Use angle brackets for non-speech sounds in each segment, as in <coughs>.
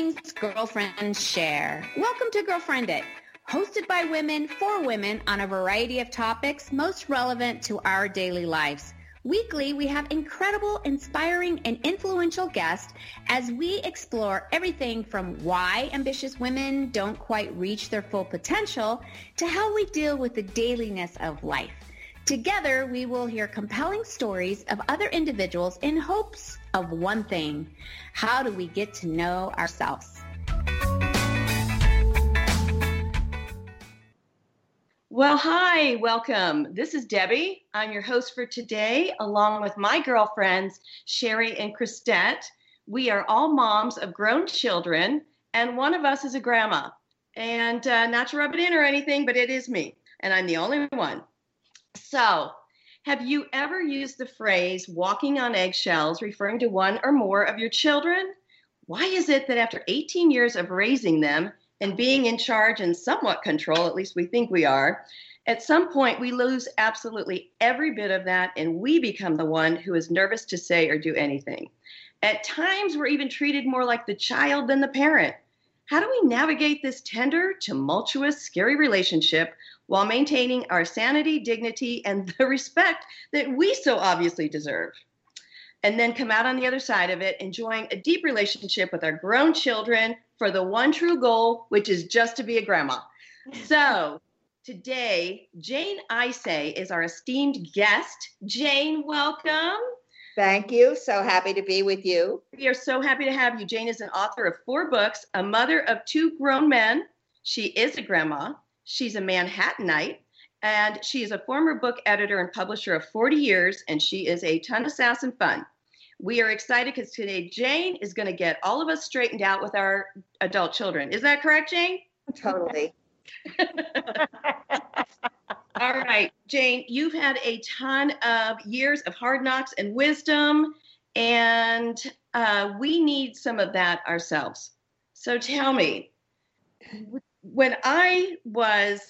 things girlfriends share. Welcome to Girlfriend It, hosted by women for women on a variety of topics most relevant to our daily lives. Weekly, we have incredible, inspiring, and influential guests as we explore everything from why ambitious women don't quite reach their full potential to how we deal with the dailiness of life. Together, we will hear compelling stories of other individuals in hopes of one thing. How do we get to know ourselves? Well, hi, welcome. This is Debbie. I'm your host for today, along with my girlfriends, Sherry and Christette. We are all moms of grown children, and one of us is a grandma. And uh, not to rub it in or anything, but it is me, and I'm the only one. So, have you ever used the phrase walking on eggshells referring to one or more of your children? Why is it that after 18 years of raising them and being in charge and somewhat control, at least we think we are, at some point we lose absolutely every bit of that and we become the one who is nervous to say or do anything? At times we're even treated more like the child than the parent. How do we navigate this tender, tumultuous, scary relationship while maintaining our sanity, dignity, and <laughs> the respect that we so obviously deserve? And then come out on the other side of it, enjoying a deep relationship with our grown children for the one true goal, which is just to be a grandma. So, today, Jane Isay is our esteemed guest. Jane, welcome. Thank you. So happy to be with you. We are so happy to have you. Jane is an author of four books, a mother of two grown men. She is a grandma. She's a Manhattanite. And she is a former book editor and publisher of 40 years, and she is a ton of sass and fun. We are excited because today Jane is going to get all of us straightened out with our adult children. Is that correct, Jane? Totally. <laughs> All right, Jane, you've had a ton of years of hard knocks and wisdom, and uh, we need some of that ourselves. So tell me, when I was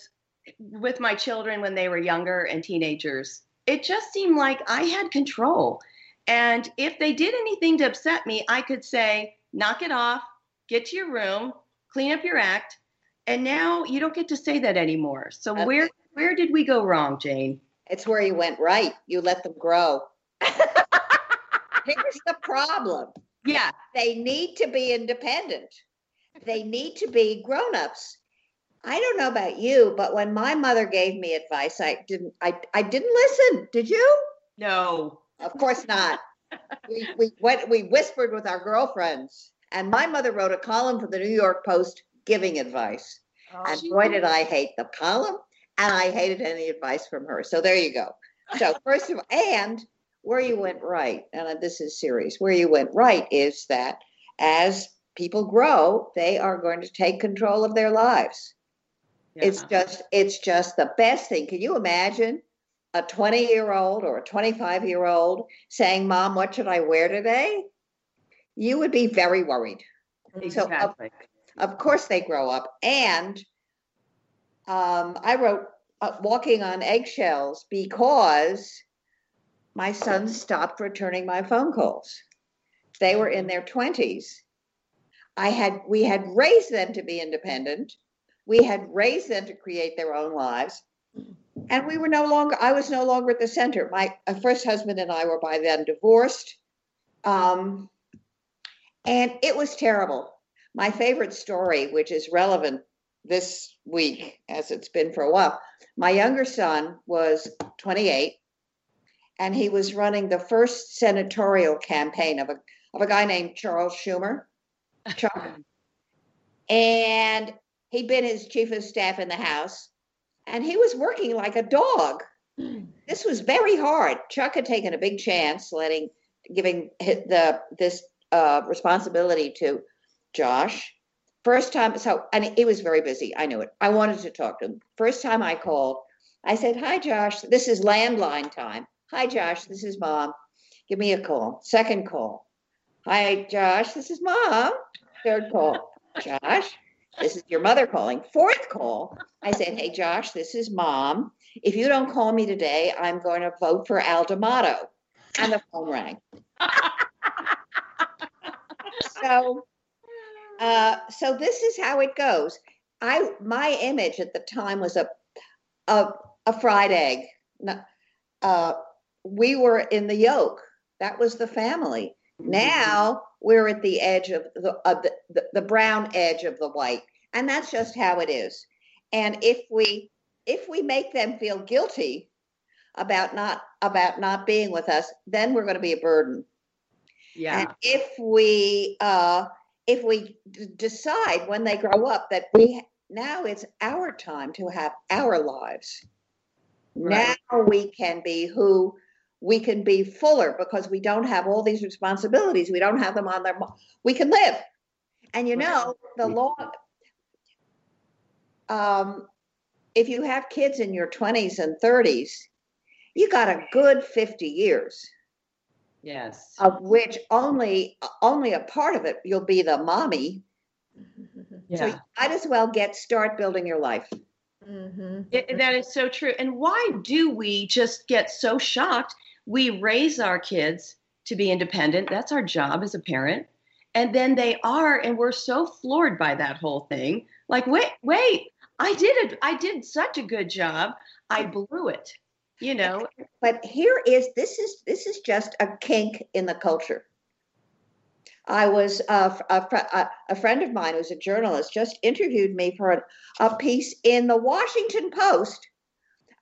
with my children when they were younger and teenagers, it just seemed like I had control. And if they did anything to upset me, I could say, knock it off, get to your room, clean up your act. And now you don't get to say that anymore. So okay. where where did we go wrong, Jane? It's where you went right. You let them grow. <laughs> Here's the problem. Yeah. They need to be independent. They need to be grown-ups. I don't know about you, but when my mother gave me advice, I didn't I, I didn't listen. Did you? No. Of course not. we we went we whispered with our girlfriends. And my mother wrote a column for the New York Post giving advice. Oh, and boy, did I hate the column and I hated any advice from her. So there you go. So <laughs> first of all, and where you went right, and this is serious, where you went right is that as people grow, they are going to take control of their lives. Yeah. It's just it's just the best thing. Can you imagine a 20 year old or a 25 year old saying, Mom, what should I wear today? You would be very worried. Exactly. So of, of course they grow up. And um, I wrote uh, Walking on Eggshells because my sons stopped returning my phone calls. They were in their 20s. I had we had raised them to be independent. We had raised them to create their own lives. And we were no longer I was no longer at the center. My uh, first husband and I were by then divorced. Um, and it was terrible. My favorite story, which is relevant this week, as it's been for a while. My younger son was 28, and he was running the first senatorial campaign of a of a guy named Charles Schumer. Chuck. <laughs> and he'd been his chief of staff in the House, and he was working like a dog. This was very hard. Chuck had taken a big chance, letting giving the this uh, responsibility to Josh, First time, so, and he was very busy. I knew it. I wanted to talk to him. First time I called, I said, Hi, Josh. This is landline time. Hi, Josh. This is mom. Give me a call. Second call. Hi, Josh. This is mom. Third call. Josh, this is your mother calling. Fourth call. I said, Hey, Josh, this is mom. If you don't call me today, I'm going to vote for Al D'Amato. And the phone rang. so uh, so this is how it goes. I my image at the time was a a, a fried egg. Uh, we were in the yolk. That was the family. Now we're at the edge of the, of the, the the brown edge of the white, and that's just how it is. And if we if we make them feel guilty about not about not being with us, then we're going to be a burden. Yeah. And if we uh, if we d- decide when they grow up that we now it's our time to have our lives. Right. Now we can be who we can be fuller because we don't have all these responsibilities. We don't have them on their. We can live, and you know the law. Um, if you have kids in your twenties and thirties, you got a good fifty years Yes. of which only only a part of it you'll be the mommy. Yeah. So you might as well get start building your life. Mm-hmm. It- that is so true. And why do we just get so shocked? We raise our kids to be independent. That's our job as a parent. And then they are, and we're so floored by that whole thing. Like, wait, wait, I did it. I did such a good job. I blew it. You know, But here is this is this is just a kink in the culture. I was uh, a, a, a friend of mine who's a journalist just interviewed me for a, a piece in the Washington Post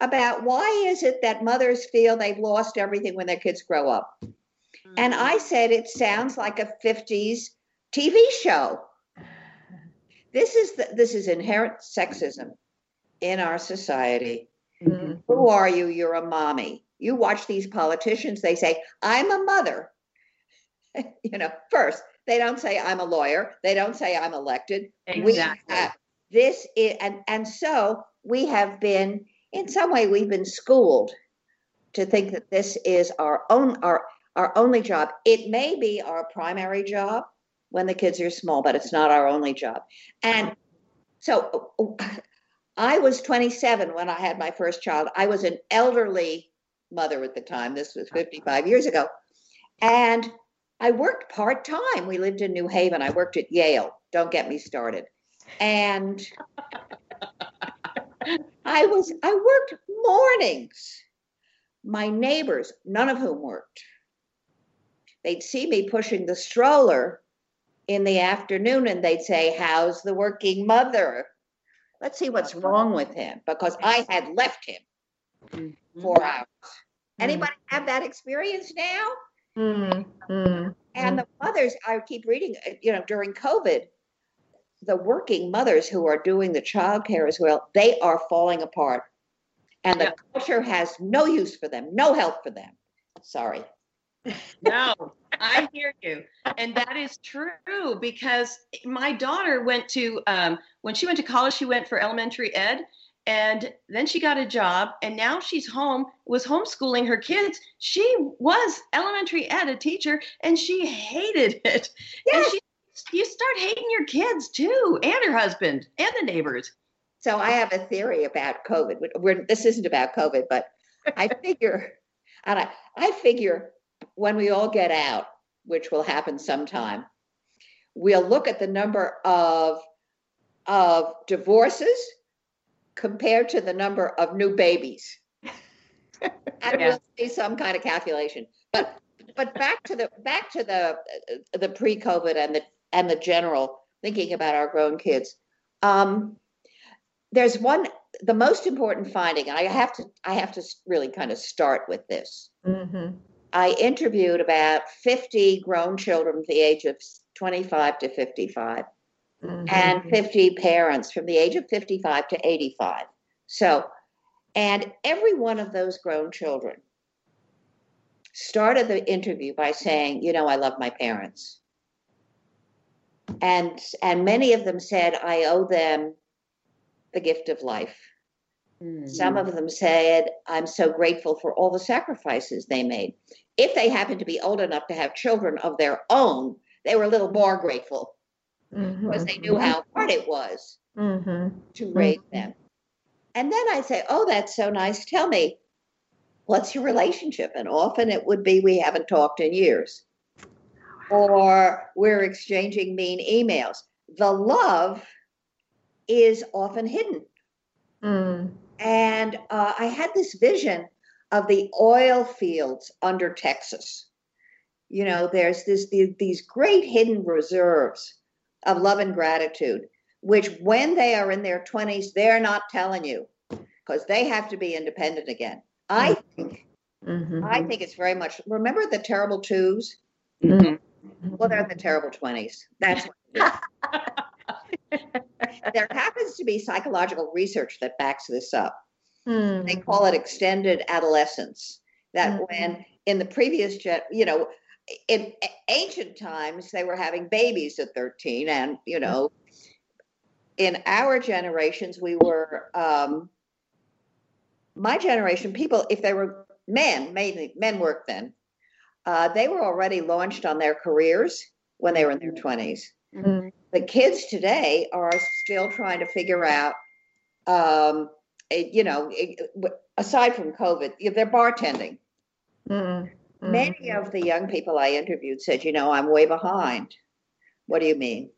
about why is it that mothers feel they've lost everything when their kids grow up. And I said it sounds like a 50s TV show. This is the, this is inherent sexism in our society. Mm-hmm. Who are you? You're a mommy. You watch these politicians, they say, I'm a mother. <laughs> you know, first, they don't say I'm a lawyer. They don't say I'm elected. We exactly. have, this is and and so we have been in some way we've been schooled to think that this is our own our our only job. It may be our primary job when the kids are small, but it's not our only job. And so I was 27 when I had my first child. I was an elderly mother at the time. This was 55 years ago. And I worked part time. We lived in New Haven. I worked at Yale. Don't get me started. And I was I worked mornings. My neighbors, none of whom worked. They'd see me pushing the stroller in the afternoon and they'd say, "How's the working mother?" Let's see what's wrong with him because I had left him Mhm. four hours. Anybody have that experience now? Mm-hmm. And the mothers, I keep reading, uh, you know, during COVID, the working mothers who are doing the childcare as well, they are falling apart. And the Yeah. culture has no use for them, no help for them. Sorry. No, I hear you. And that is true because my daughter went to, um, when she went to college, she went for elementary ed. And then she got a job, and now she's home, was homeschooling her kids. She was elementary ed, a teacher, and she hated it. And Yes. she, you start hating your kids too, and her husband, and the neighbors. So I have a theory about COVID. We- We're, this isn't about COVID, but I figure, and I, I figure when we all get out, which will happen sometime, we'll look at the number of of divorces compared to the number of new babies, <laughs> and Yeah. we'll see some kind of calculation. But but back to the back to the the pre-COVID and the and the general thinking about our grown kids. Um, there's one the most important finding and i have to i have to really kind of start with this Mm-hmm. I interviewed about 50 grown children from the age of 25 to 55 Mm-hmm. and 50 parents from the age of 55 to 85 so and every one of those grown children started the interview by saying you know i love my parents. And and many of them said i owe them the gift of life some of them said, I'm so grateful for all the sacrifices they made. If they happened to be old enough to have children of their own, they were a little more grateful because they knew how hard it was Mm-hmm. to raise them. And then I'd say, Oh, that's so nice. Tell me, what's your relationship? And often it would be, We haven't talked in years, or we're exchanging mean emails. the love is often hidden. Mm. And uh, I had this vision of the oil fields under Texas. You know, there's this the, these great hidden reserves of love and gratitude, which when they are in their 20s, they're not telling you because they have to be independent again. I think Mhm. I think it's very much remember the terrible twos? Mhm. Well, they're in the terrible 20s. That's what it is. <laughs> there happens to be psychological research that backs this up. Mm. They call it extended adolescence. That Mhm. when in the previous gen, you know, in ancient times they were having babies at 13, and you know, in our generations we were. Um, my generation, people, if they were men, mainly men worked then. Uh, they were already launched on their careers when they were in their 20s. Mm. The kids today are still trying to figure out, um, eh, you know, w- aside from COVID, they're bartending. Mm. Mm. Many of the young people I interviewed said, you know, I'm way behind. What do you mean?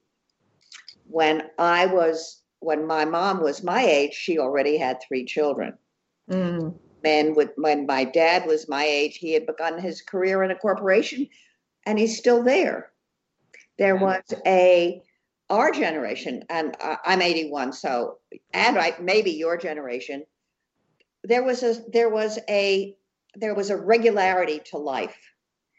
When I was, when my mom was my age, she already had three children. Mm. And with, when my dad was my age, he had begun his career in a corporation and he's still there. There was a, our generation, and I'm 81, so, and I, maybe your generation, there was a, there was a, there was a regularity to life.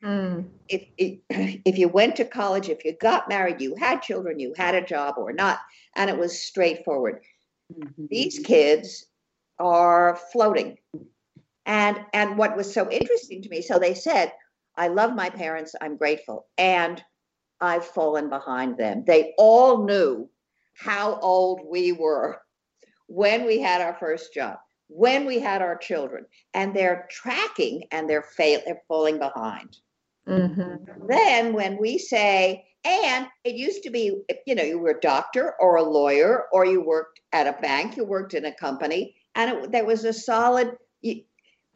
Mm. If, if, if you went to college, if you got married, you had children, you had a job or not, and it was straightforward Mhm. these kids are floating and and what was so interesting to me so they said i love my parents i'm grateful and i've fallen behind them they all knew how old we were when we had our first job when we had our children and they're tracking and they're fail they're falling behind Mhm. then when we say and it used to be you know you were a doctor or a lawyer or you worked at a bank you worked in a company and it, there was a solid you,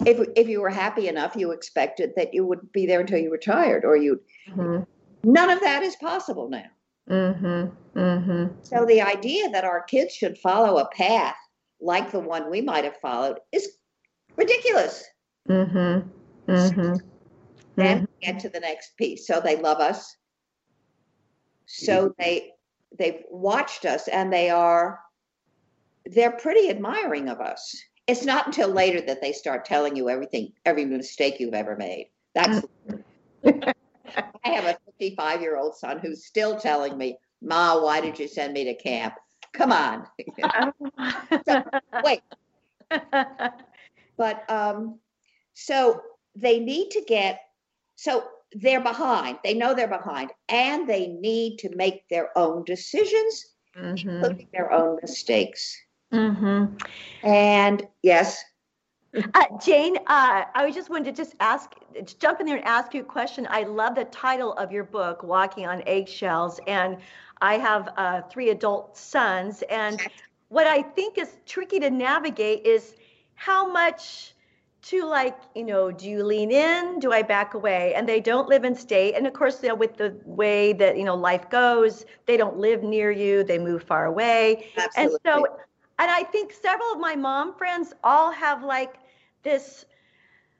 if, if you were happy enough you expected that you would be there until you retired or you Mhm. None of that is possible now Mhm. Mhm. so the idea that our kids should follow a path like the one we might have followed is ridiculous Mhm. Mhm. then we get to the next piece so they love us so they they've watched us and they are they're pretty admiring of us it's not until later that they start telling you everything every mistake you've ever made that's <laughs> i have a 55 year old son who's still telling me ma why did you send me to camp? Come on. <laughs> Wait. <laughs> But um so they need to get so they're behind. They know they're behind. And they need to make their own decisions Mhm. including their own mistakes. Mhm. and yes Uh, Jane, uh, I just wanted to just ask, jump in there and ask you a question. I love the title of your book, Walking on Eggshells, and I have uh, three adult sons, and what I think is tricky to navigate is how much to like, you know, do you lean in? Do I back away? And they don't live in state, and of course, you know, with the way that you know life goes, they don't live near you; they move far away. absolutely And so, and I think several of my mom friends all have like this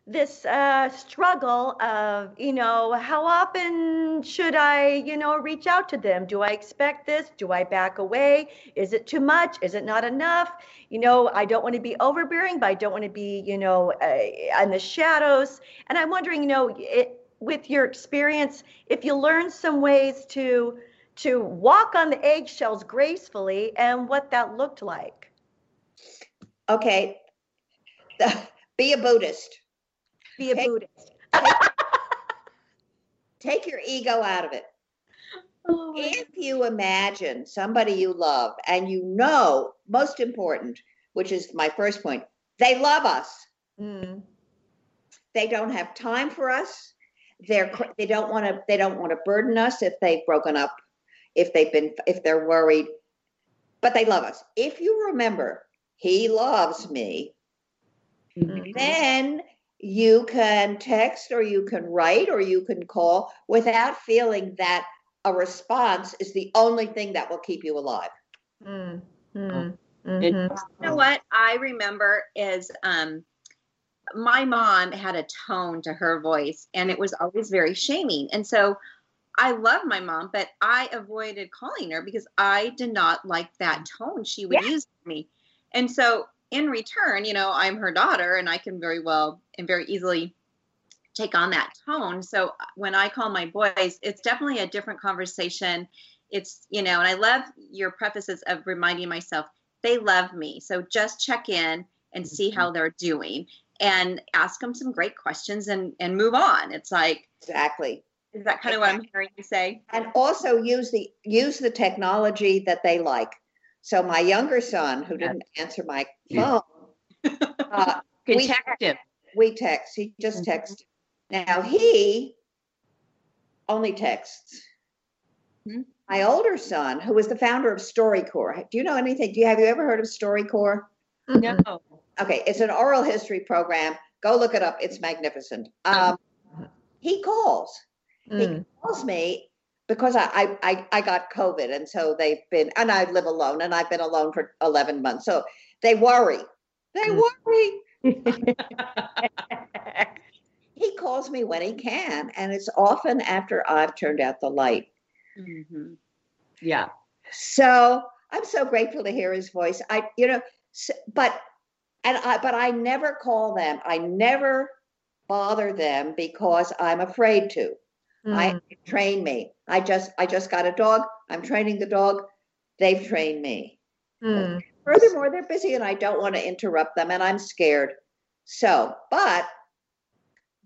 this uh, struggle of you know how often should I you know reach out to them? Do I expect this? Do I back away? Is it too much? Is it not enough? You know, I don't want to be overbearing, but I don't want to be you know uh, in the shadows. And I'm wondering, you know, it, with your experience, if you learn some ways to to walk on the eggshells gracefully and what that looked like. okay be a buddhist. Be a Okay. Buddhist. <laughs> take your ego out of it. Oh if you imagine somebody you love and you know most important which is my first point they love us. Mm, they don't have time for us. They're they don't want to they don't want to burden us if they've broken up if they've been if they're worried. But they love us. If you remember he loves me mhm. then you can text or you can write or you can call without feeling that a response is the only thing that will keep you alive. Mm, Oh. Mm-hmm. You know what I remember is um, my mom had a tone to her voice, and it was always very shaming. And so I love my mom, but I avoided calling her because I did not like that tone she would use with me. And so in return, you know, I'm her daughter, and I can very well and very easily take on that tone. So uh, when I call my boys, it's definitely a different conversation. It's, you know, and I love your prefaces of reminding myself they love me. So just check in and see how mm-hmm. they're doing and ask them some great questions and and move on. It's like Exactly. is that kind of what I'm hearing you say? And also use the use the technology that they like. So my younger son, who didn't answer my phone, <laughs> uh, We- text him. we text. He just Mhm. texted. Now he only texts. Mhm. My older son, who was the founder of StoryCorps, do you know anything? Do you have you ever heard of StoryCorps? No. Okay, it's an oral history program. Go look it up. It's magnificent. Um, he calls. Mm. calls me because I, I I got COVID, and so they've been, and I live alone, and I've been alone for eleven months. So they worry. They Mm. worry. <laughs> He calls me when he can, and it's often after I've turned out the light. Mm-hmm. Yeah. So I'm so grateful to hear his voice. I, you know, but and I, but I never call them. I never bother them because I'm afraid to. I Mm. train me. I just I just got a dog. I'm training the dog. They've trained me. Mm. Furthermore, they're busy and I don't want to interrupt them and I'm scared. So, but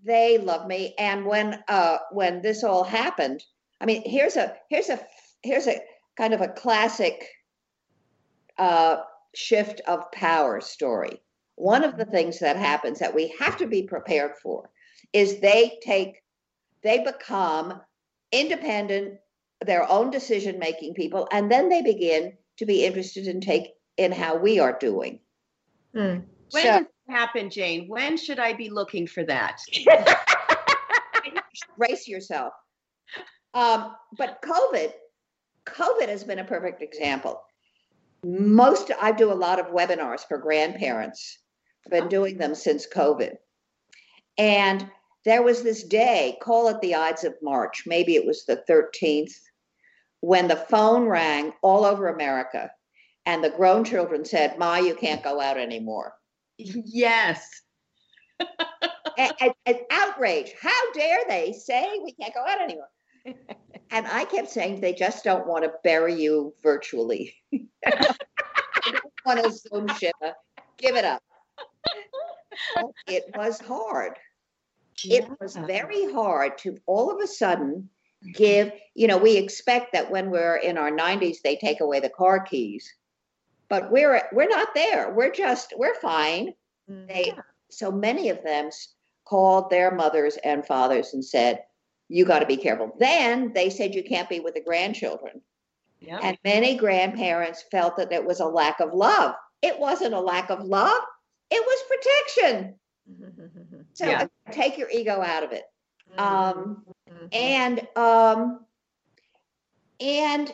they love me and when uh when this all happened, I mean, here's a here's a here's a kind of a classic uh shift of power story. One of the things that happens that we have to be prepared for is they take they become independent their own decision making people and then they begin to be interested in take in how we are doing Mm. When So- does it happen, Jane? When should I be looking for that? <laughs> brace yourself um, but covid covid has been a perfect example most i do a lot of webinars for grandparents i've been doing them since covid and there was this day call it the ides of march maybe it was the 13th when the phone rang all over america and the grown children said ma you can't go out anymore Yes. and outrage. How dare they say we can't go out anymore? and I kept saying they just don't want to bury you virtually. They don't want to Zoom shiva. Give it up. It was hard. It was very hard to all of a sudden give, you know, we expect that when we're in our 90s, they take away the car keys. But we're we're not there. We're just we're fine Mm. they so many of them called their mothers and fathers and said you got to be careful then they said you can't be with the grandchildren Yeah. and many grandparents felt that it was a lack of love it wasn't a lack of love it was protection so Yeah. take your ego out of it. Um Mhm. and um and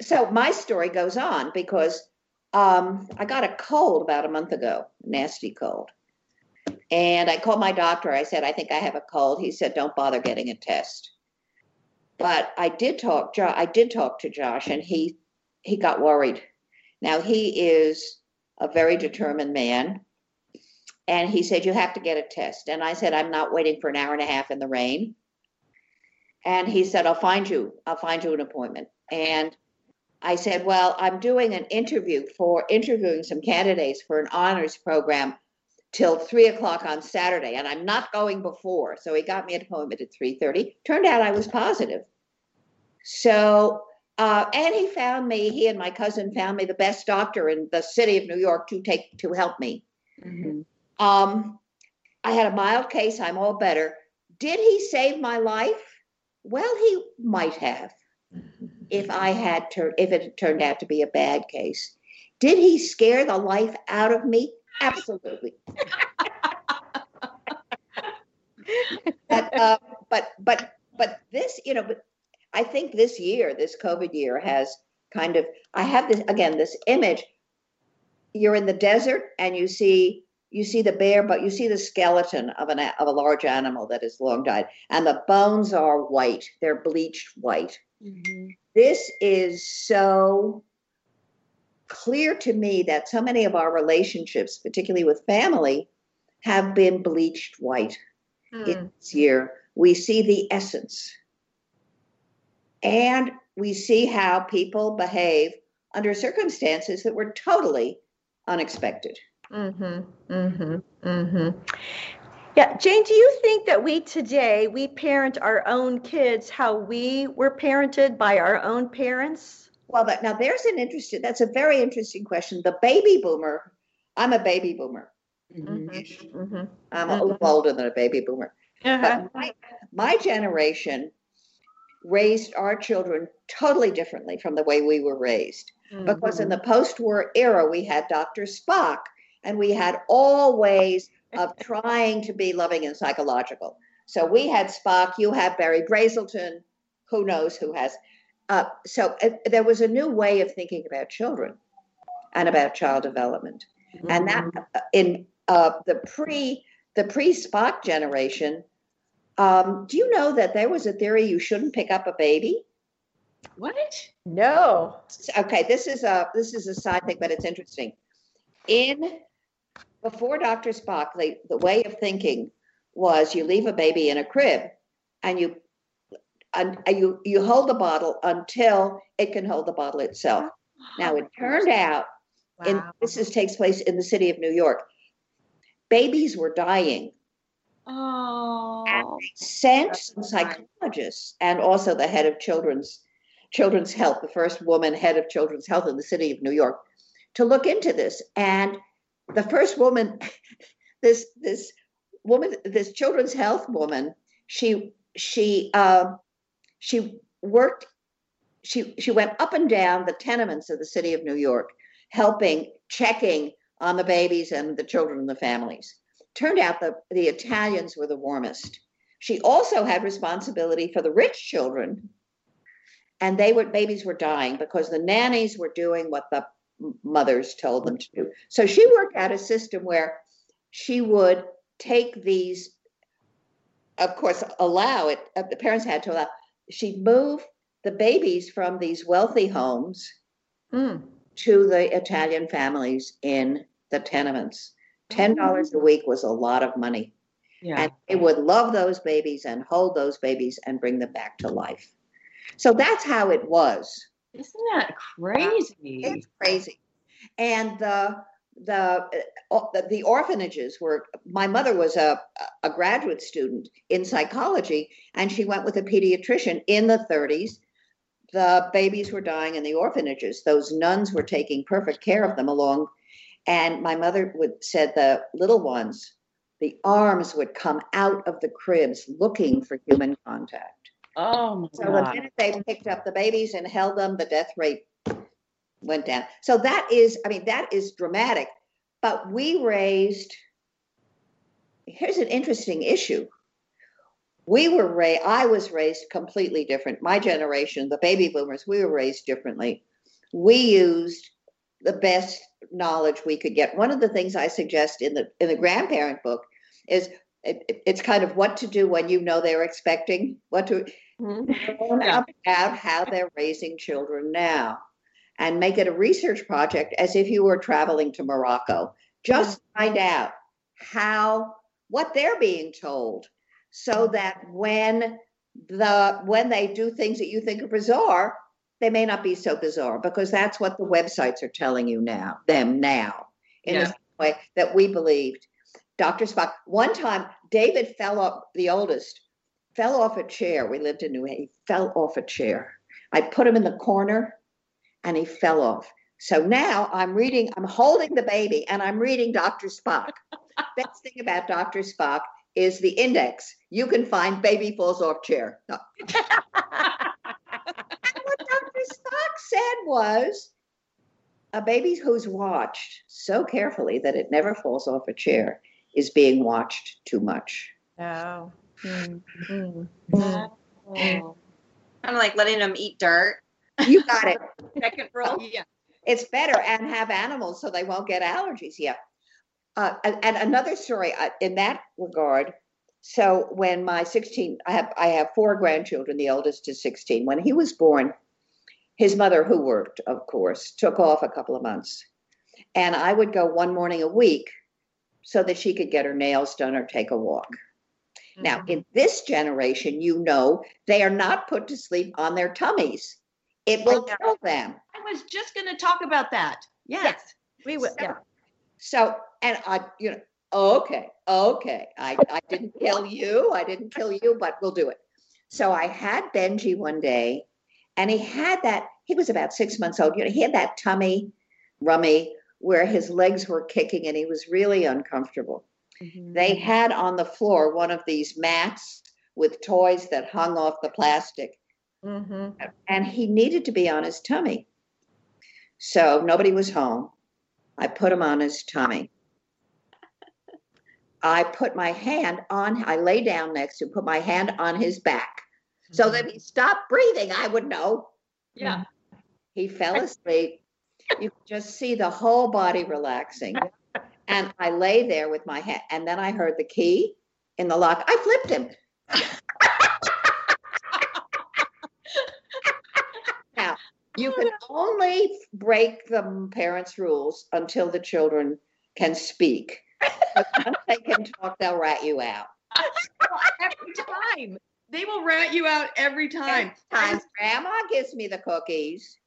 so my story goes on because um i got a cold about a month ago nasty cold. And i called my doctor. I said i think i have a cold. He said don't bother getting a test. But i did talk jo- i did talk to josh and he he got worried. Now he is a very determined man and he said you have to get a test and i said i'm not waiting for an hour and a half in the rain and he said, I'll find you, I'll find you an appointment. And I said, Well, I'm doing an interview for interviewing some candidates for an honors program till three o'clock on Saturday, and I'm not going before. So he got me an appointment at 3:30. Turned out I was positive. So uh, and he found me, he and my cousin found me the best doctor in the city of New York to take to help me. Mhm. Um, I had a mild case. I'm all better. Did he save my life? Well, he might have if I had turned if it had turned out to be a bad case. Did he scare the life out of me? Absolutely. <laughs> but uh, but but but this, you know, but I think this year, this COVID year, has kind of. I have this again. This image. You're in the desert and you see you see the bear, but you see the skeleton of an of a large animal that has long died, and the bones are white. They're bleached white. Mm-hmm. This is so clear to me that so many of our relationships, particularly with family, have been bleached white mm. this year. We see the essence. And we see how people behave under circumstances that were totally unexpected. Mm-hmm. Mm-hmm. Mm-hmm. Yeah, Jane, do you think that we today we parent our own kids how we were parented by our own parents? Well, that, now there's an interesting. That's a very interesting question. The baby boomer. I'm a baby boomer. Mm-hmm. mm-hmm. I'm a little mm-hmm. older than a baby boomer. Uh-huh. But my, my generation raised our children totally differently from the way we were raised. Mm-hmm. Because in the post war era, we had Dr. Spock and we had all ways of trying to be loving and psychological. So we had Spock, you have Berry Brazelton, who knows who has. Uh, so uh, there was a new way of thinking about children and about child development. Mm-hmm. And that mm-hmm. uh, in uh, the pre the pre Spock generation, um, do you know that there was a theory you shouldn't pick up a baby? What? No. Okay, this is a this is a side thing, but it's interesting. In before Dr. Spock, the, the way of thinking was you leave a baby in a crib and you and you you hold the bottle until it can hold the bottle itself. Now it turned out, wow. and this is, takes place in the city of New York. Babies were dying Oh. And sent some psychologists and also the head of children's children's health, the first woman head of children's health in the city of New York, to look into this. And the first woman, <laughs> this this woman, this children's health woman, she she uh, she worked. She she went up and down the tenements of the city of New York, helping, checking on the babies and the children and the families turned out that the Italians were the warmest. She also had responsibility for the rich children, and they were babies were dying because the nannies were doing what the mothers told them to do. So she worked out a system where she would take these, of course, allow it. Uh, the parents had to allow. She'd move the babies from these wealthy homes mm. to the Italian families in the tenements. Ten dollars a week was a lot of money. Yeah. And they would love those babies and hold those babies and bring them back to life. So that's how it was. Isn't that crazy? It's crazy. And the the uh, the orphanages were my mother was a a graduate student in psychology and she went with a pediatrician in the 30s the babies were dying in the orphanages those nuns were taking perfect care of them along and my mother would said the little ones, the arms would come out of the cribs looking for human contact. Oh my so God. they picked up the babies and held them, the death rate went down. So that is, I mean, that is dramatic. But we raised. Here's an interesting issue. We were raised. I was raised completely different. My generation, the baby boomers, we were raised differently. We used the best knowledge we could get. One of the things I suggest in the in the grandparent book is it, it's kind of what to do when you know they're expecting what to mm-hmm. yeah. about how they're raising children now and make it a research project as if you were traveling to Morocco. Just mm-hmm. find out how what they're being told so that when the when they do things that you think are bizarre they may not be so bizarre because that's what the websites are telling you now, them now, in yeah. the way that we believed. Dr. Spock, one time, David fell off, the oldest, fell off a chair. We lived in New Haven. He fell off a chair. I put him in the corner and he fell off. So now I'm reading, I'm holding the baby and I'm reading Dr. Spock. <laughs> Best thing about Dr. Spock is the index. You can find baby falls off chair. No. <laughs> And what Dr. Spock said was a baby who's watched so carefully that it never falls off a chair is being watched too much. Oh. Mm-hmm. Oh. I kind of like letting them eat dirt. You got it. <laughs> Second rule. Yeah. It's better and have animals so they won't get allergies. Yeah. Uh, and, and another story uh, in that regard. So when my 16, I have I have four grandchildren. The oldest is 16. When he was born, his mother, who worked, of course, took off a couple of months, and I would go one morning a week so that she could get her nails done or take a walk. Now, Mhm. in this generation, you know they are not put to sleep on their tummies. It will kill them. I was just going to talk about that. Yes. we would, yeah. So, and I, you know, okay, okay, I, I didn't kill you, I didn't kill you, but we'll do it. So I had Benji one day, and he had that. He was about six months old. You know, he had that tummy rummy where his legs were kicking, and he was really uncomfortable. They had on the floor one of these mats with toys that hung off the plastic, hmm and he needed to be on his tummy. So nobody was home. I put him on his tummy. I put my hand on, I lay down next to him, put my hand on his back. So that he stopped breathing, I would know. Yeah. He fell asleep. You just see the whole body relaxing. And I lay there with my head, and then I heard the key in the lock. I flipped him. now, you can only break the parents' rules until the children can speak. Once they can talk, they'll rat you out. Every time. They will rat you out every time. Times grandma gives me the cookies.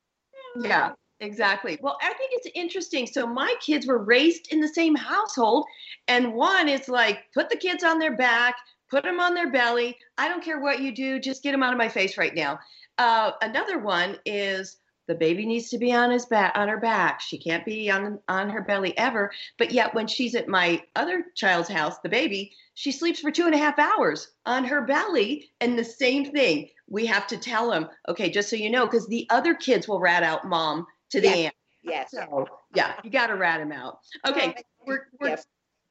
Yeah, exactly. Well, I think it's interesting. So my kids were raised in the same household, and one is like, put the kids on their back, put them on their belly. I don't care what you do, just get them out of my face right now. Uh, another one is the baby needs to be on his back, on her back. She can't be on on her belly ever. But yet, when she's at my other child's house, the baby, she sleeps for two and a half hours on her belly, and the same thing we have to tell them, okay, just so you know, because the other kids will rat out mom to the Yes. aunt. Yes. So yeah, you got to rat him out. Okay, we're, we're Yes.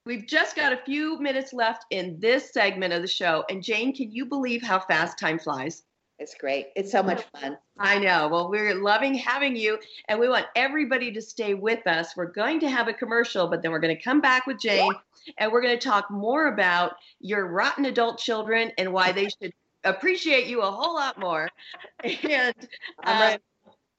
we've just got a few minutes left in this segment of the show, and Jane, can you believe how fast time flies? It's great. It's so much fun. I know. Well, we're loving having you, and we want everybody to stay with us. We're going to have a commercial, but then we're going to come back with Jane, and we're going to talk more about your rotten adult children and why they should appreciate you a whole lot more. <laughs> And I'm uh.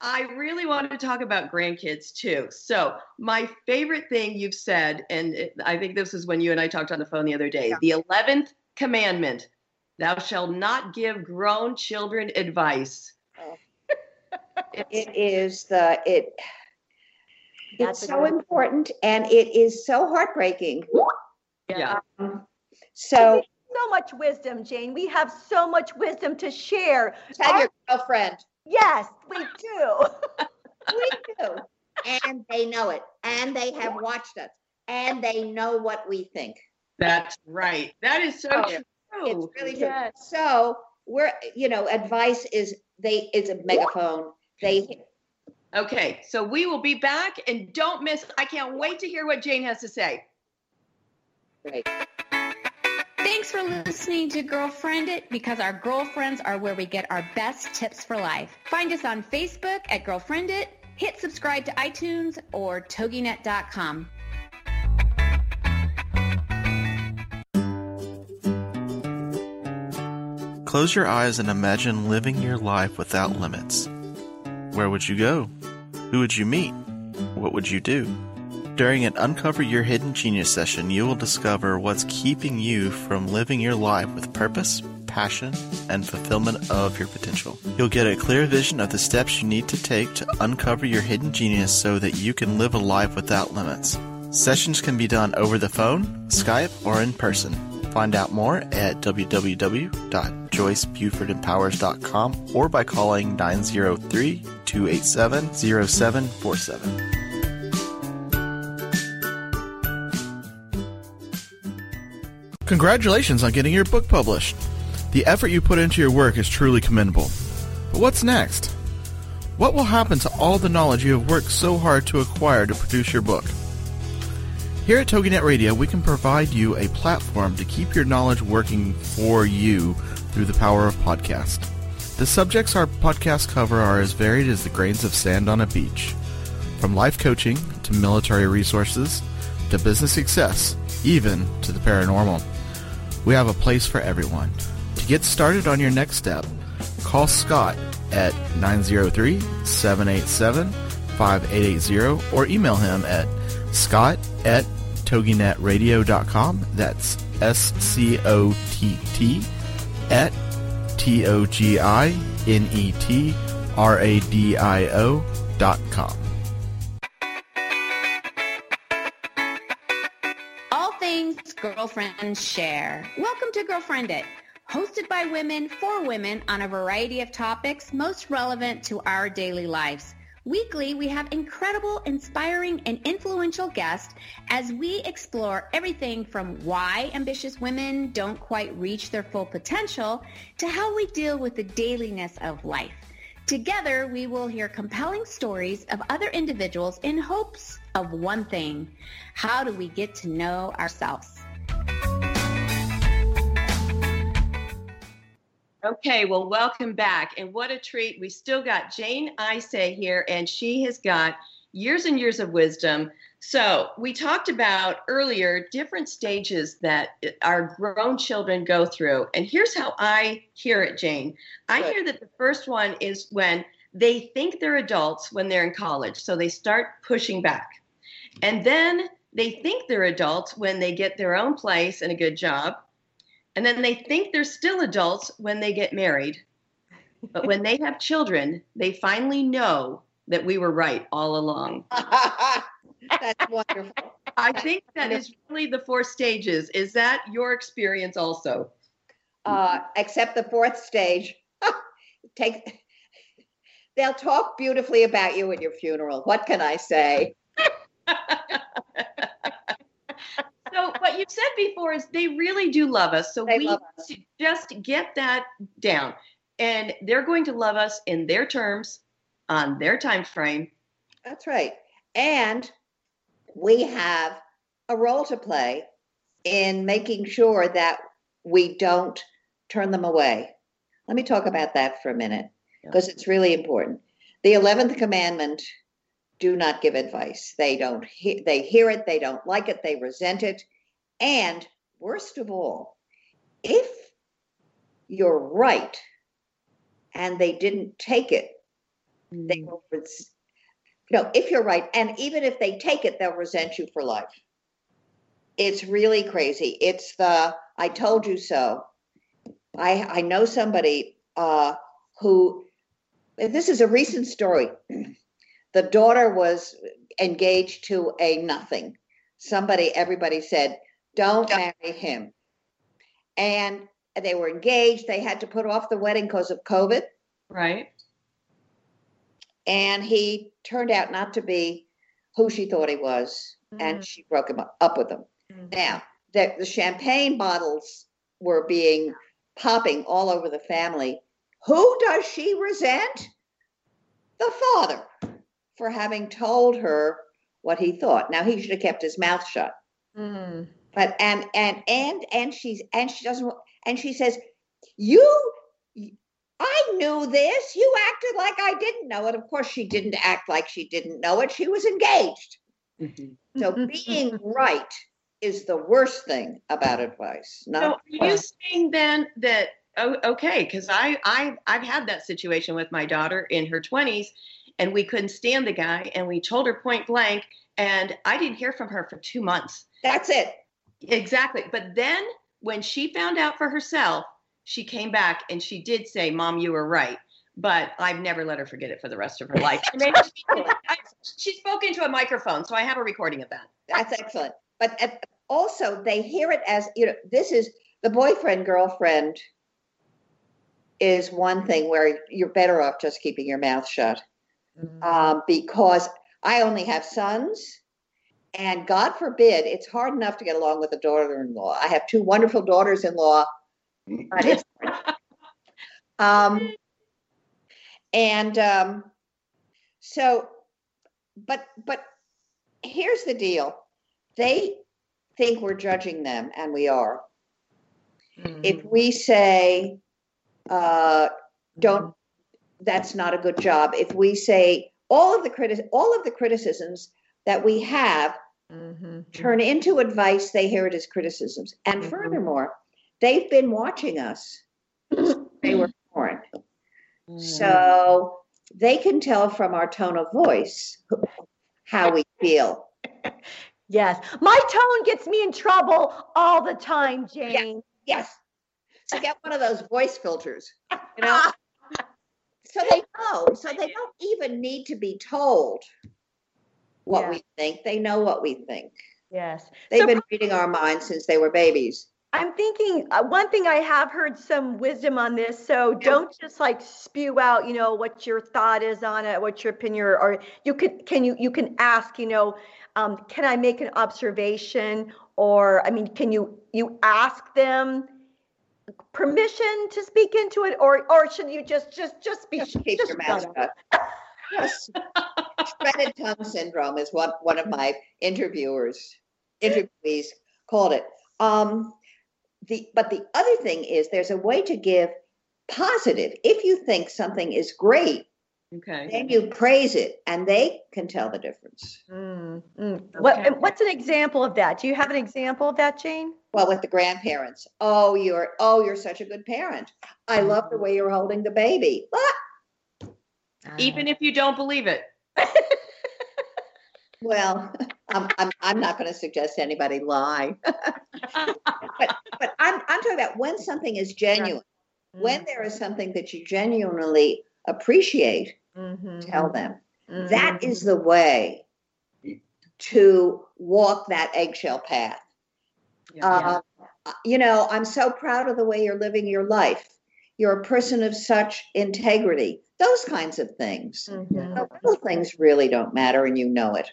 I really want to talk about grandkids too. So, my favorite thing you've said, and it, I think this is when you and I talked on the phone the other day the 11th commandment thou shalt not give grown children advice. Oh. <laughs> It's- the it. That's it's a so good- important, and it is so heartbreaking. yeah. Um, so So much wisdom, Jane. We have so much wisdom to share. tell your girlfriend. Yes, we do. <laughs> We do, and they know it, and they have watched us, and they know what we think. That's right. That is so Oh, true. It's really true. Yes. So we're, you know, advice is they it's a megaphone. They Okay, so we will be back and don't miss. I can't wait to hear what Jane has to say. Great. Thanks for listening to Girlfriend It because our girlfriends are where we get our best tips for life. Find us on Facebook at Girlfriend It, hit subscribe to iTunes or toginet.com. Close your eyes and imagine living your life without limits. Where would you go? Who would you meet? What would you do? During an Uncover Your Hidden Genius session, you will discover what's keeping you from living your life with purpose, passion, and fulfillment of your potential. You'll get a clear vision of the steps you need to take to uncover your hidden genius so that you can live a life without limits. Sessions can be done over the phone, Skype, or in person. Find out more at www.joycebufordempowers.com or by calling 903 287 0747. Congratulations on getting your book published. The effort you put into your work is truly commendable. But what's next? What will happen to all the knowledge you have worked so hard to acquire to produce your book? Here at TogiNet Radio, we can provide you a platform to keep your knowledge working for you through the power of podcast. The subjects our podcast cover are as varied as the grains of sand on a beach. From life coaching to military resources to business success, even to the paranormal. We have a place for everyone. To get started on your next step, call Scott at 903-787-5880 or email him at scott at toginetradio.com. That's S-C-O-T-T at T-O-G-I-N-E-T-R-A-D-I-O dot com. Girlfriends share. Welcome to Girlfriend It, hosted by women for women on a variety of topics most relevant to our daily lives. Weekly, we have incredible, inspiring, and influential guests as we explore everything from why ambitious women don't quite reach their full potential to how we deal with the dailiness of life. Together, we will hear compelling stories of other individuals in hopes of one thing. How do we get to know ourselves? Okay, well, welcome back. And what a treat. We still got Jane Isay here, and she has got years and years of wisdom. So, we talked about earlier different stages that our grown children go through. And here's how I hear it, Jane. I Good. hear that the first one is when they think they're adults when they're in college. So, they start pushing back. And then they think they're adults when they get their own place and a good job. And then they think they're still adults when they get married. But when they have children, they finally know that we were right all along. <laughs> That's wonderful. I think that is really the four stages. Is that your experience also? Uh, except the fourth stage. <laughs> Take. They'll talk beautifully about you at your funeral. What can I say? <laughs> So what you've said before is they really do love us. So They we us. just get that down. And they're going to love us in their terms, on their time frame. That's right. And we have a role to play in making sure that we don't turn them away. Let me talk about that for a minute Yeah. because it's really important. The 11th commandment do not give advice. They don't he- they hear it, they don't like it, they resent it. And worst of all, if you're right and they didn't take it, they will res- no if you're right and even if they take it they'll resent you for life. It's really crazy. It's the i told you so. I i know somebody uh who this is a recent story <clears throat> the daughter was engaged to a nothing somebody everybody said don't marry him and they were engaged they had to put off the wedding because of covid Right? and he turned out not to be who she thought he was, and she broke him up, up with him. Mm. Now, the, the champagne bottles were being popping all over the family. Who does she resent? The father for having told her what he thought. Now he should have kept his mouth shut. Mm. But and and and and she's and she doesn't and she says, "You I knew this. You acted like I didn't know it. Of course, she didn't act like she didn't know it. She was engaged. So <laughs> being right is the worst thing about advice. So are you saying then that oh, okay? Because I I I've had that situation with my daughter in her twenties, and we couldn't stand the guy, and we told her point blank, and I didn't hear from her for two months. that's it. Exactly. But then when she found out for herself, she came back and she did say, "Mom, you were right." But I've never let her forget it for the rest of her life. <laughs> I mean, she, I, she spoke into a microphone, so I have a recording of that. That's excellent. But uh, also, they hear it as you know. This is the boyfriend girlfriend. Is one thing where you're better off just keeping your mouth shut. Mm. um, because I only have sons, and God forbid, it's hard enough to get along with a daughter-in-law. I have two wonderful daughters-in-law, but it's hard. <laughs> um, and um, so, but but here's the deal: they think we're judging them, and we are. If we say, uh, "Don't that's not a good job. If we say all of the criti- all of the criticisms that we have Mhm. turn into advice, they hear it as criticisms. And Mhm. furthermore, they've been watching us. <clears throat> they were born. So they can tell from our tone of voice how we feel. Yes. My tone gets me in trouble all the time, Jane. Yes. So get one of those voice filters, you <laughs> know? So they know. So they don't even need to be told what Yeah. we think. They know what we think. Yes. They've So been reading our minds since they were babies. I'm thinking uh, one thing I have heard some wisdom on this. So don't just like spew out, you know, what your thought is on it, what your opinion, or, or you could can you you can ask, you know, um, can I make an observation, or I mean, can you you ask them permission to speak into it, or or should you just just just be Just keep just your mouth shut. Yes. Shredded tongue syndrome is what one of my interviewers, interviewees called it. Um, the but the other thing is there's a way to give positive. If you think something is great, Okay. then you praise it, and they can tell the difference. Mm, mm. What Okay. and what's an example of that? Do you have an example of that, Jane? Well, with the grandparents, oh, you're oh, you're such a good parent. I love the way you're holding the baby. Ah, Even if you don't believe it. <laughs> well, I'm, I'm, I'm not going to suggest anybody lie. <laughs> but I'm, I'm talking about when something is genuine, when there is something that you genuinely appreciate, Mhm, tell them. mhm, That is the way to walk that eggshell path. Yeah. Uh, you know, I'm so proud of the way you're living your life. You're a person of such integrity. Those kinds of things. mhm, The little things really don't matter, and you know it.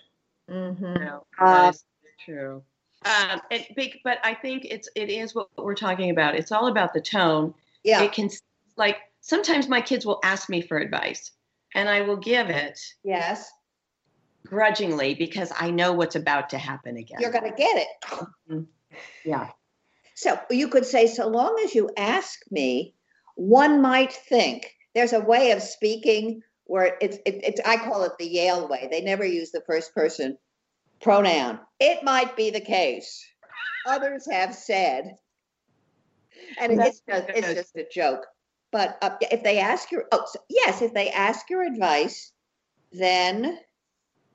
mhm. No, Uh, that is true. Um, and big, but I think it's it is what we're talking about. It's all about the tone. Yeah. It can like sometimes my kids will ask me for advice, and I will give it Yes. grudgingly because I know what's about to happen again. You're going to get it. Mm-hmm. yeah. So you could say, so long as you ask me, one might think there's a way of speaking where it's, it, it's, I call it the Yale way. They never use the first person pronoun. It might be the case. Others have said, and it's just, it's just a joke. But uh, if they ask your, oh, so, yes, if they ask your advice, then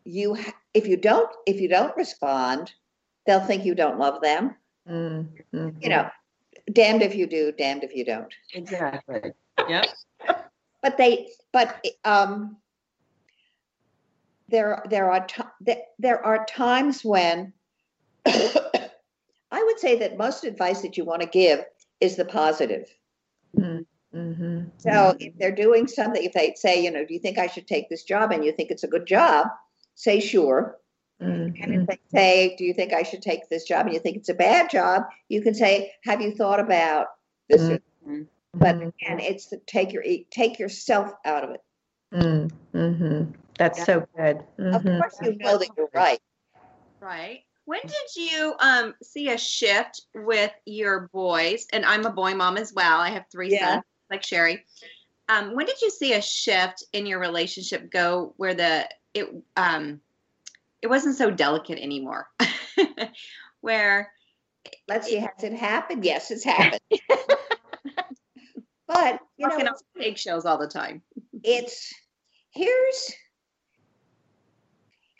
you, if you don't, if you don't respond, they'll think you don't love them Mm, mhm. you know, damned if you do, damned if you don't. Exactly. Yep. <laughs> But they, but um, there, there are ti- there, there are times when <coughs> I would say that most advice that you want to give is the positive. Mhm, mhm. So if they're doing something, if they say, you know, do you think I should take this job, and you think it's a good job, say sure. And Mhm. if they say, do you think I should take this job, and you think it's a bad job, you can say, have you thought about this? or Mhm. But Mhm. again, it's to take your take yourself out of it. Mm, mhm. That's Yeah. so good. Of Mhm. course, you know that you're right. Right. When did you um, see a shift with your boys? And I'm a boy mom as well. I have three Yeah. sons, like Sherry. Um, when did you see a shift in your relationship go where the it um, it wasn't so delicate anymore? <laughs> where Let's see, has it happened? Yes, it's <laughs> happened. but you walking know, on eggshells all the time. it's here's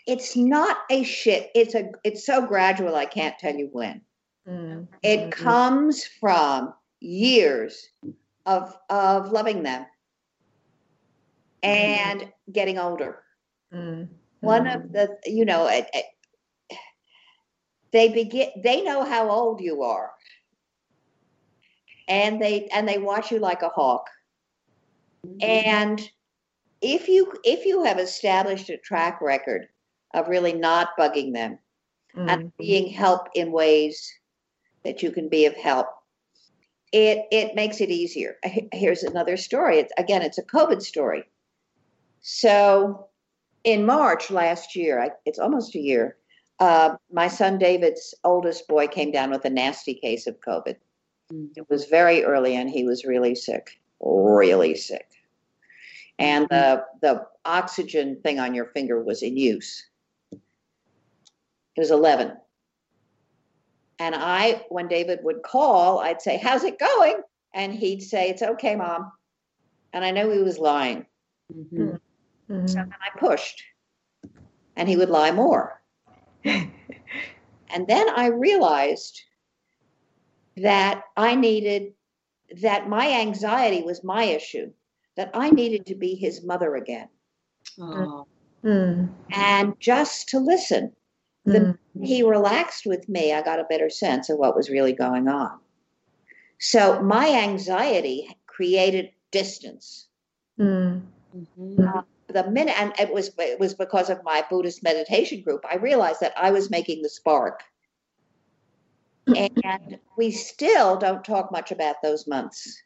it's not a shit. It's a it's so gradual. I can't tell you when. Mm, It mhm. comes from years of of loving them and getting older. Mm, one of the you know it, it- they begin they know how old you are. And they and they watch you like a hawk. And if you if you have established a track record of really not bugging them and Mm, being help in ways that you can be of help it it makes it easier here's another story it's, again it's a covid story so in march last year I, it's almost a year uh, my son david's oldest boy came down with a nasty case of covid Mm. it was very early and he was really sick really sick and the the oxygen thing on your finger was in use. It was 11. And I, when David would call, I'd say, How's it going? And he'd say, It's okay, mom. And I know he was lying. Mhm. So Mhm. then I pushed, and he would lie more. <laughs> and then I realized that I needed, that my anxiety was my issue, that I needed to be his mother again Oh. Mm. and just to listen. The he relaxed with me, I got a better sense of what was really going on. So my anxiety created distance. Mm. Mhm. The minute, and it was it was because of my Buddhist meditation group. I realized that I was making the spark, and we still don't talk much about those months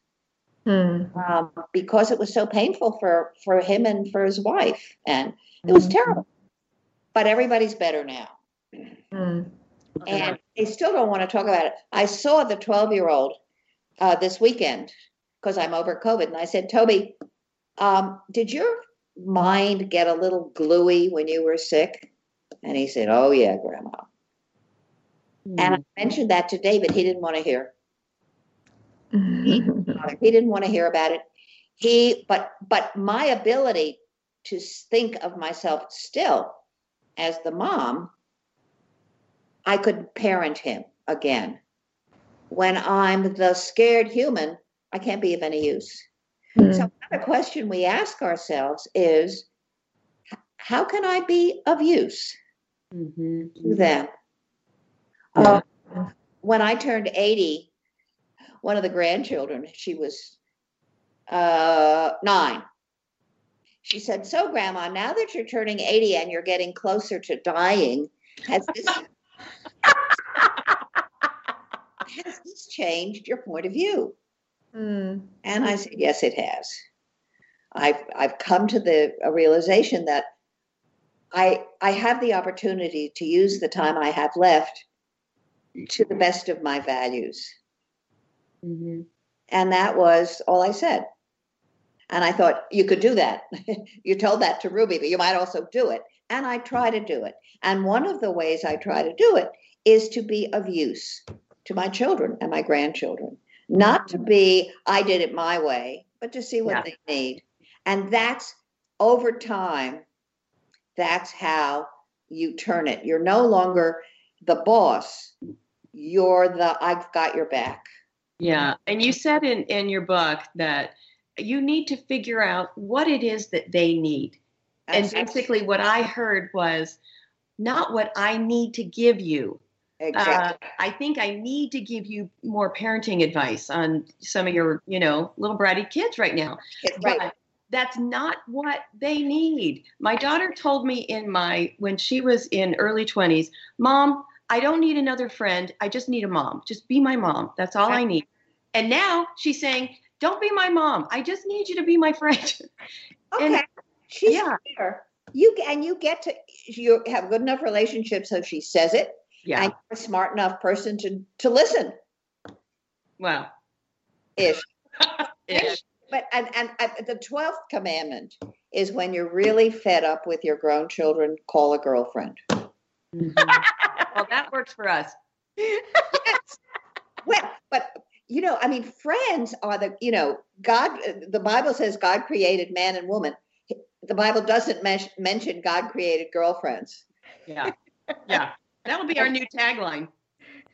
Mm. um, because it was so painful for for him and for his wife, and it was terrible. But everybody's better now. Mm. and they still don't want to talk about it. I saw the 12 year old uh, this weekend because I'm over COVID, and I said, Toby, um, did your mind get a little gluey when you were sick? And he said, Oh, yeah, Grandma. And I mentioned that to David. He didn't want to hear. Mm. He didn't <laughs> want to hear about it. He, but, but my ability to think of myself still as the mom, I could parent him again. When I'm the scared human, I can't be of any use. Mm. So another question we ask ourselves is, how can I be of use Mhm. to them? Yeah. Uh, when I turned 80, one of the grandchildren, she was uh, nine. She said, So, Grandma, now that you're turning 80 and you're getting closer to dying, has this, has this changed your point of view? Mm. And I said, Yes, it has. I've, I've come to the realization that I, I have the opportunity to use the time I have left to the best of my values. Mhm. And that was all I said. And I thought, you could do that. <laughs> you told that to Ruby, but you might also do it. And I try to do it. And one of the ways I try to do it is to be of use to my children and my grandchildren. Not to be, I did it my way, but to see what Yeah. they need. And that's over time, that's how you turn it. You're no longer the boss, you're the, I've got your back. Yeah, and you said in in your book that you need to figure out what it is that they need. And basically, what I heard was not what I need to give you. Uh, Exactly. I think I need to give you more parenting advice on some of your, you know, little bratty kids right now. right. But that's not what they need. My daughter told me in my when she was in early 20s, "Mom, I don't need another friend. I just need a mom. Just be my mom. That's all I need." And now she's saying, "Don't be my mom. I just need you to be my friend." <laughs> Okay. and- She's yeah. here. You and you get to you have a good enough relationship so she says it, yeah. and you're a smart enough person to to listen. well, <laughs> Ish. ish. But and, and and the twelfth commandment is when you're really fed up with your grown children, call a girlfriend. Mhm. well, that works for us. yes. Well, but you know, I mean, friends are the you know God. The Bible says God created man and woman. The Bible doesn't men- mention God created girlfriends. Yeah. Yeah. That'll be our new tagline.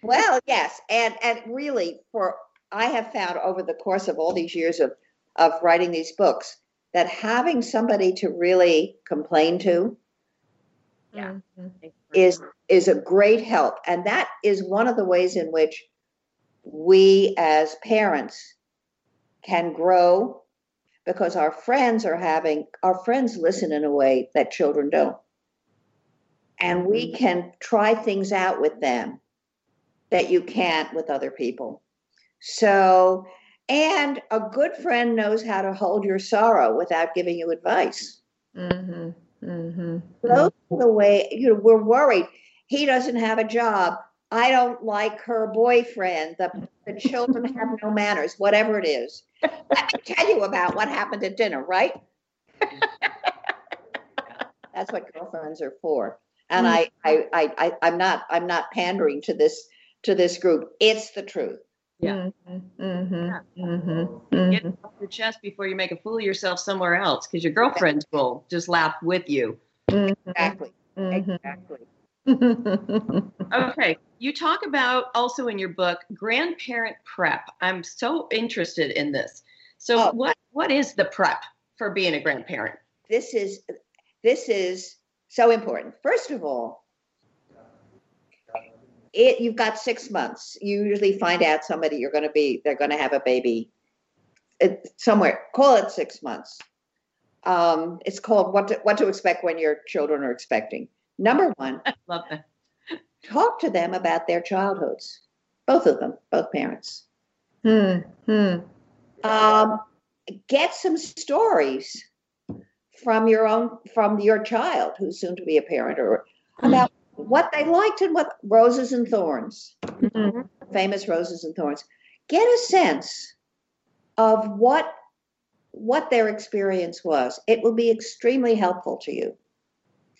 Well, yes, and and really, for I have found over the course of all these years of of writing these books that having somebody to really complain to Yeah. Is is a great help, and that is one of the ways in which we as parents can grow because our friends are having our friends listen in a way that children don't. And we can try things out with them that you can't with other people. So and a good friend knows how to hold your sorrow without giving you advice. Mhm. Mhm. those are the way you know we're worried. He doesn't have a job i don't like her boyfriend the, the children have no manners whatever it is let me tell you about what happened at dinner right <laughs> That's what girlfriends are for. And. I, I, I, I, I'm not, I'm not pandering to this, to this group. It's the truth. Yeah. Mm-hmm, mm-hmm, mm-hmm, Get mm-hmm. off your chest before you make a fool of yourself somewhere else, because your girlfriends will just laugh with you. Exactly. Mhm. Exactly. Okay, you talk about also in your book grandparent prep. I'm so interested in this. So, Oh. what what is the prep for being a grandparent? This is, this is so important. First of all, it, you've got six months. You usually find out somebody you're going to be, they're going to have a baby it, somewhere. Call it six months. Um, it's called what to, what to expect when your children are expecting. Number one, <laughs> Love that. talk to them about their childhoods, both of them, both parents. Hmm. Um, get some stories from your own, from your child who's soon to be a parent, or about what they liked and what roses and thorns, Mhm. famous roses and thorns. Get a sense of what what their experience was. It will be extremely helpful to you.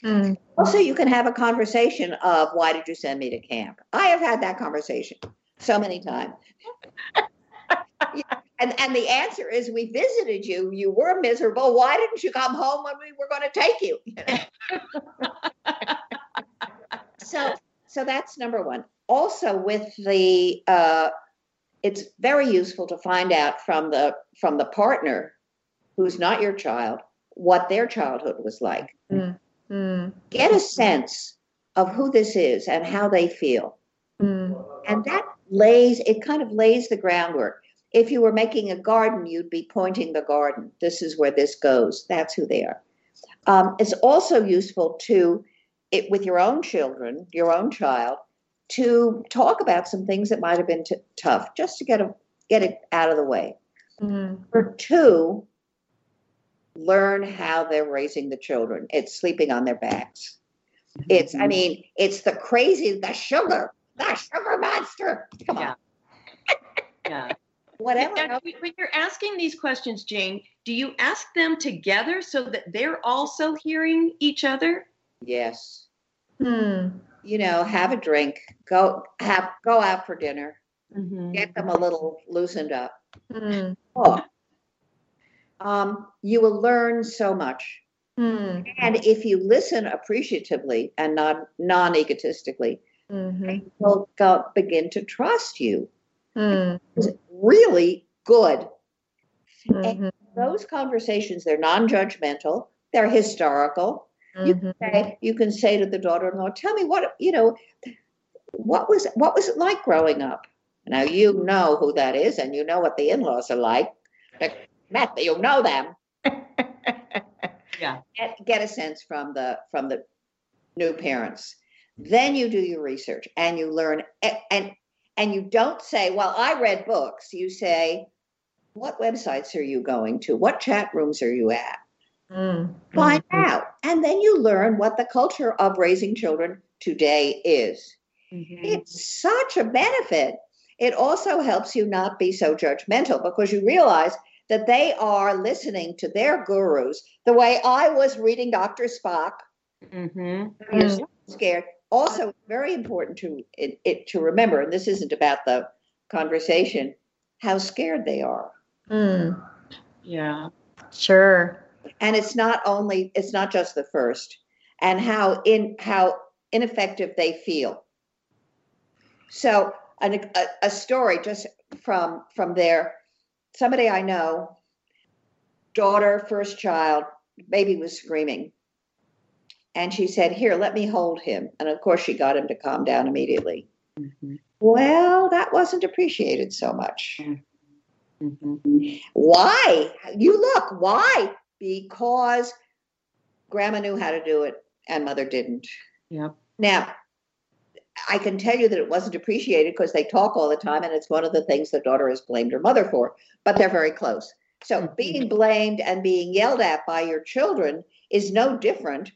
Mm. Also, you can have a conversation of why did you send me to camp? I have had that conversation so many times. <laughs> and and the answer is we visited you, you were miserable. Why didn't you come home when we were going to take you? <laughs> so so that's number one. Also with the uh it's very useful to find out from the from the partner who's not your child what their childhood was like Mm. Get a sense of who this is and how they feel. Mm. And that lays, it kind of lays the groundwork. If you were making a garden, you'd be pointing the garden. This is where this goes. That's who they are. Um, it's also useful to, it, with your own children, your own child, to talk about some things that might have been t- tough, just to get, a, get it out of the way. Mm. Number two, learn how they're raising the children. It's sleeping on their backs. It's, I mean, it's the crazy, the sugar, the sugar monster. Come on, Yeah. Yeah. whatever. Now, when you're asking these questions, Jane, do you ask them together so that they're also hearing each other? Yes, Mm. you know, have a drink, go have go out for dinner, Mm-hmm. get them a little loosened up. Mm. Oh, um, you will learn so much. Mm. And if you listen appreciatively and not non-egotistically, Mhm. they'll go, begin to trust you. Mm. It's really good. Mhm. Those conversations, they're non-judgmental, they're historical. You can Mhm. say, you can say to the daughter-in-law, tell me what, you know, what was what was it like growing up? Now you know who that is, and you know what the in-laws are like. But Matt, you know them. <laughs> Yeah. Get, get a sense from the from the new parents. Then you do your research and you learn a- and and you don't say, "Well, I read books." You say, "What websites are you going to? What chat rooms are you at?" Mm. find out. And then you learn what the culture of raising children today is. Mm-hmm. It's such a benefit. It also helps you not be so judgmental because you realize that they are listening to their gurus the way I was reading Dr. Spock. Mm-hmm. You're so scared. Also, very important to it, it to remember, and this isn't about the conversation, how scared they are. Mm. Yeah. Sure. and it's not only it's not just the first and how in how ineffective they feel so an, a, a story just from from there somebody i know daughter first child baby was screaming and she said here let me hold him and of course she got him to calm down immediately Mm-hmm. well that wasn't appreciated so much Mm-hmm. Why? You look, why? Because grandma knew how to do it and mother didn't. Yep. Now, I can tell you that it wasn't appreciated because they talk all the time and it's one of the things the daughter has blamed her mother for, but they're very close. So Mhm. being blamed and being yelled at by your children is no different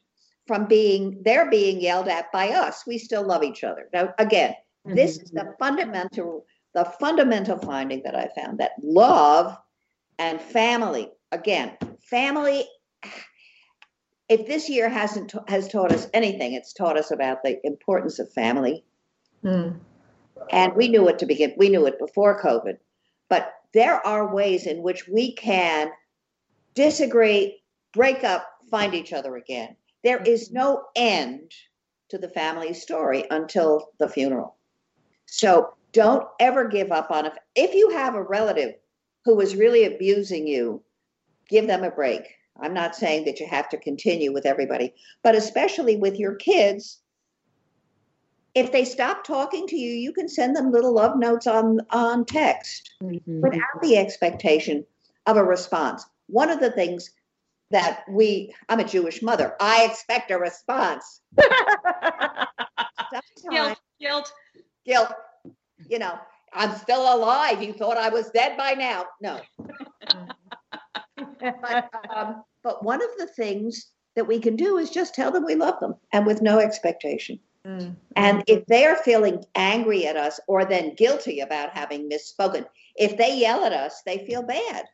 from being they're being yelled at by us. We still love each other. Now again, this is the fundamental the fundamental finding that I found that love and family again family if this year hasn't ta- has taught us anything, it's taught us about the importance of family. Mm. And we knew it to begin. We knew it before COVID, but there are ways in which we can disagree, break up, find each other again. There is no end to the family story until the funeral. So don't ever give up on it. If you have a relative who is really abusing you, give them a break. I'm not saying that you have to continue with everybody, but especially with your kids. If they stop talking to you, you can send them little love notes on, on text Mhm. without the expectation of a response. One of the things that we, I'm a Jewish mother, I expect a response. <laughs> Guilt, guilt. guilt, you know, I'm still alive. You thought I was dead by now. No. But, um, but one of the things that we can do is just tell them we love them and with no expectation. Mm. And if they are feeling angry at us or then guilty about having misspoken, if they yell at us, they feel bad.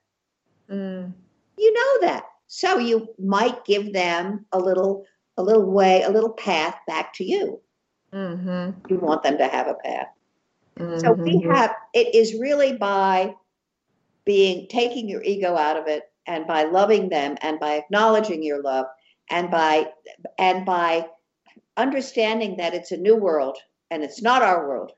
Mm. You know that. So you might give them a little a little way, a little path back to you. Mhm. You want them to have a path. So we Mhm. have it is really by being taking your ego out of it and by loving them and by acknowledging your love and by and by understanding that it's a new world and it's not our world.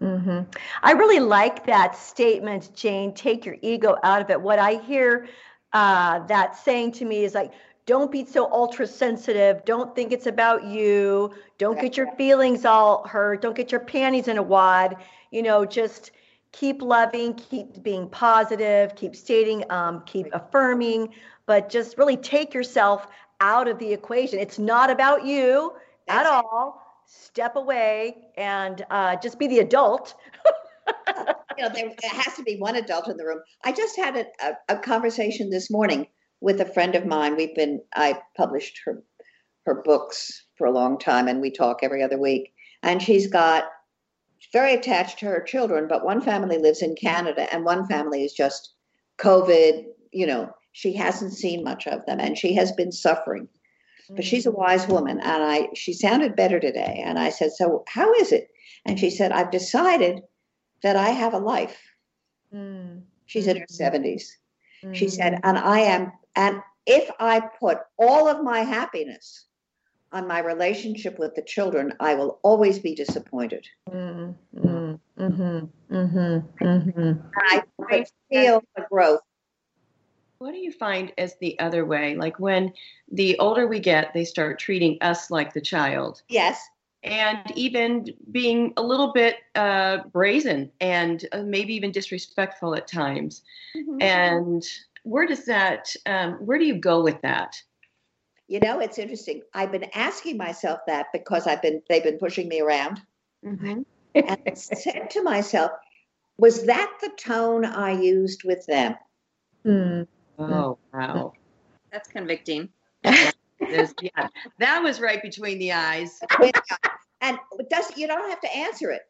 hmm I really like that statement, Jane. Take your ego out of it. What I hear uh, that saying to me is like, don't be so ultra sensitive. Don't think it's about you. Don't get your feelings all hurt. Don't get your panties in a wad. You know, just keep loving, keep being positive, keep stating, um, keep affirming, but just really take yourself out of the equation. It's not about you at That's it. all. Step away and uh, just be the adult. <laughs> you know, there, has to be one adult in the room. I just had a, a, a conversation this morning with a friend of mine. We've been, I published her her books for a long time, and we talk every other week. And she's got very attached to her children, but one family lives in Canada, and one family is just COVID. You know, she hasn't seen much of them, and she has been suffering. But she's a wise woman, and I she sounded better today. And I said, "So how is it?" And she said, "I've decided." that I have a life. Mm, She's in her Mhm. 70s. She said, mm, and I am, and if I put all of my happiness on my relationship with the children, I will always be disappointed. Mm-hmm, mm, mhm, mhm, mhm. And I feel the growth. What do you find as the other way? Like when the older we get, they start treating us like the child Yes. and even being a little bit uh, brazen and uh, maybe even disrespectful at times. Mm-hmm. And where does that, um, where do you go with that? You know, it's interesting. I've been asking myself that because I've been, they've been pushing me around. Mm-hmm. And I said to myself, was that the tone I used with them? Mm, Oh, wow. That's convicting. <laughs> Yeah, that was right between the eyes. And it does you don't have to answer it.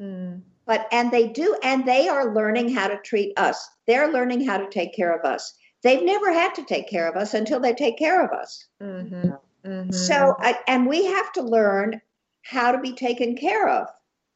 mm, but and they do and they are learning how to treat us they're learning how to take care of us they've never had to take care of us until they take care of us. Mhm, mhm, so I, and we have to learn how to be taken care of.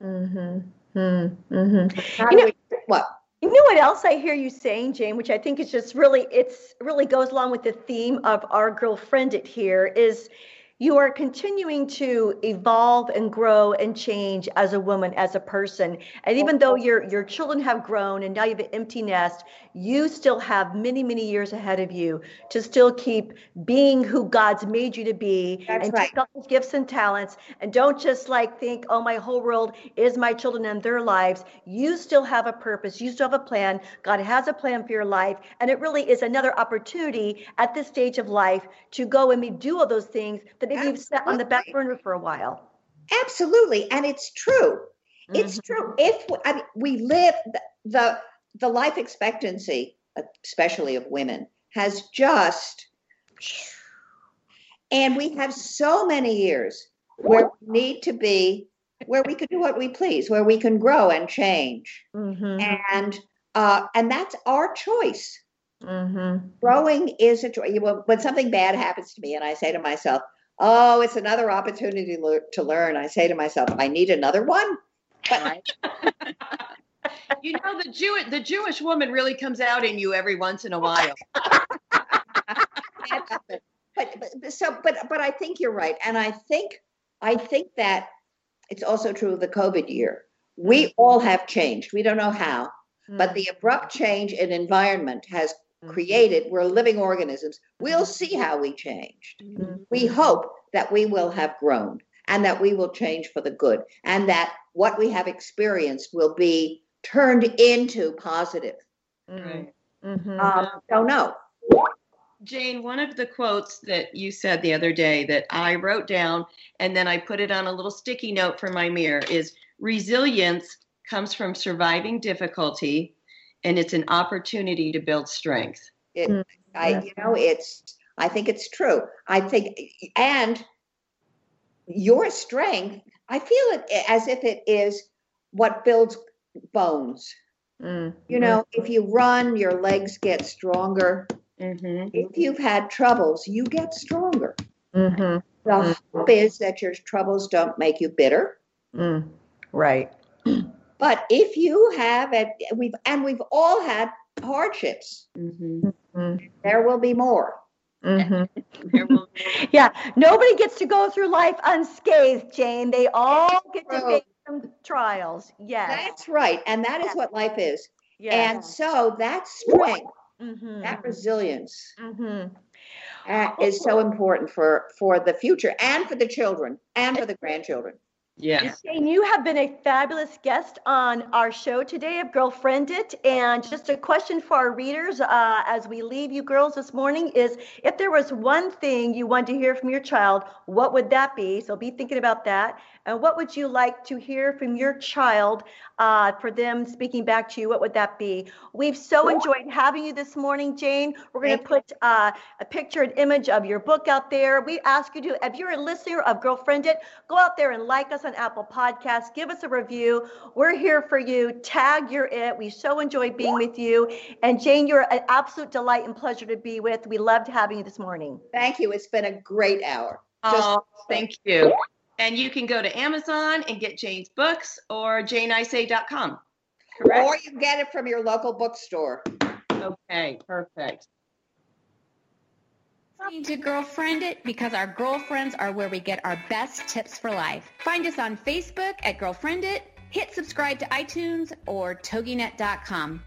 Mhm, mhm, mhm. You know- we, what? You know what else I hear you saying, Jane, which I think is just really it's really goes along with the theme of our girlfriend it here is you are continuing to evolve and grow and change as a woman, as a person. And even though your your children have grown and now you have an empty nest, you still have many, many years ahead of you to still keep being who God's made you to be That's and right. those gifts and talents and don't just like think, oh, my whole world is my children and their lives. You still have a purpose, you still have a plan. God has a plan for your life. And it really is another opportunity at this stage of life to go and do all those things that maybe you've set on the back burner for a while. absolutely and it's true it's Mhm. true if I mean, we live the, the the life expectancy especially of women has just and we have so many years where we need to be where we can do what we please where we can grow and change Mhm. and uh and that's our choice Mm-hmm. Growing is a choice. when something bad happens to me, and I say to myself, "Oh, it's another opportunity to to learn." I say to myself, "I need another one." But <laughs> you know the Jew the Jewish woman really comes out in you every once in a while. <laughs> <laughs> but, but but- so but but I think you're right, and I think I think that it's also true of the COVID year. We mm-hmm. all have changed. We don't know how, but mm. the abrupt change in environment has created. We're living organisms. We'll see how we changed. We hope that we will have grown and that we will change for the good, and that what we have experienced will be turned into positive. Right. Mm-hmm. Um, don't know. Jane, one of the quotes that you said the other day that I wrote down and then I put it on a little sticky note for my mirror is resilience comes from surviving difficulty and it's an opportunity to build strength. It, Mm, I, you know, it's. I think it's true. I think, and your strength. I feel it as if it is what builds bones. Mm-hmm. You know, if you run, your legs get stronger. Mm-hmm. If you've had troubles, you get stronger. Mm-hmm. The hope is that your troubles don't make you bitter. Mm. Right. <clears throat> But if you have, and we've and we've all had hardships. Mm-hmm. Mm. There will be more. Mm-hmm. Yeah, nobody gets to go through life unscathed, Jane. They all get to face some trials. Yes. That's right, and that is what life is. And so that strength, mm-hmm. that resilience, mm-hmm. uh, is so important for for the future and for the children and for the grandchildren. Yes. Jane, you have been a fabulous guest on our show today of Girlfriend It. And just a question for our readers uh, as we leave you girls this morning is if there was one thing you wanted to hear from your child, what would that be? So be thinking about that. And what would you like to hear from your child uh, for them speaking back to you? What would that be? We've so enjoyed having you this morning, Jane. We're going to put uh, a picture and image of your book out there. We ask you to, if you're a listener of Girlfriend It, go out there and like us on Apple Podcasts. Give us a review. We're here for you. Tag your it. We so enjoy being with you. And Jane, you're an absolute delight and pleasure to be with. We loved having you this morning. Thank you. It's been a great hour. Just- Oh, thank you. And you can go to Amazon and get Jane's books or janeisay.com. Correct? Or you can get it from your local bookstore. Okay, perfect. Listening to Girlfriend It because our girlfriends are where we get our best tips for life. Find us on Facebook at Girlfriend It, hit subscribe to iTunes or toginet.com.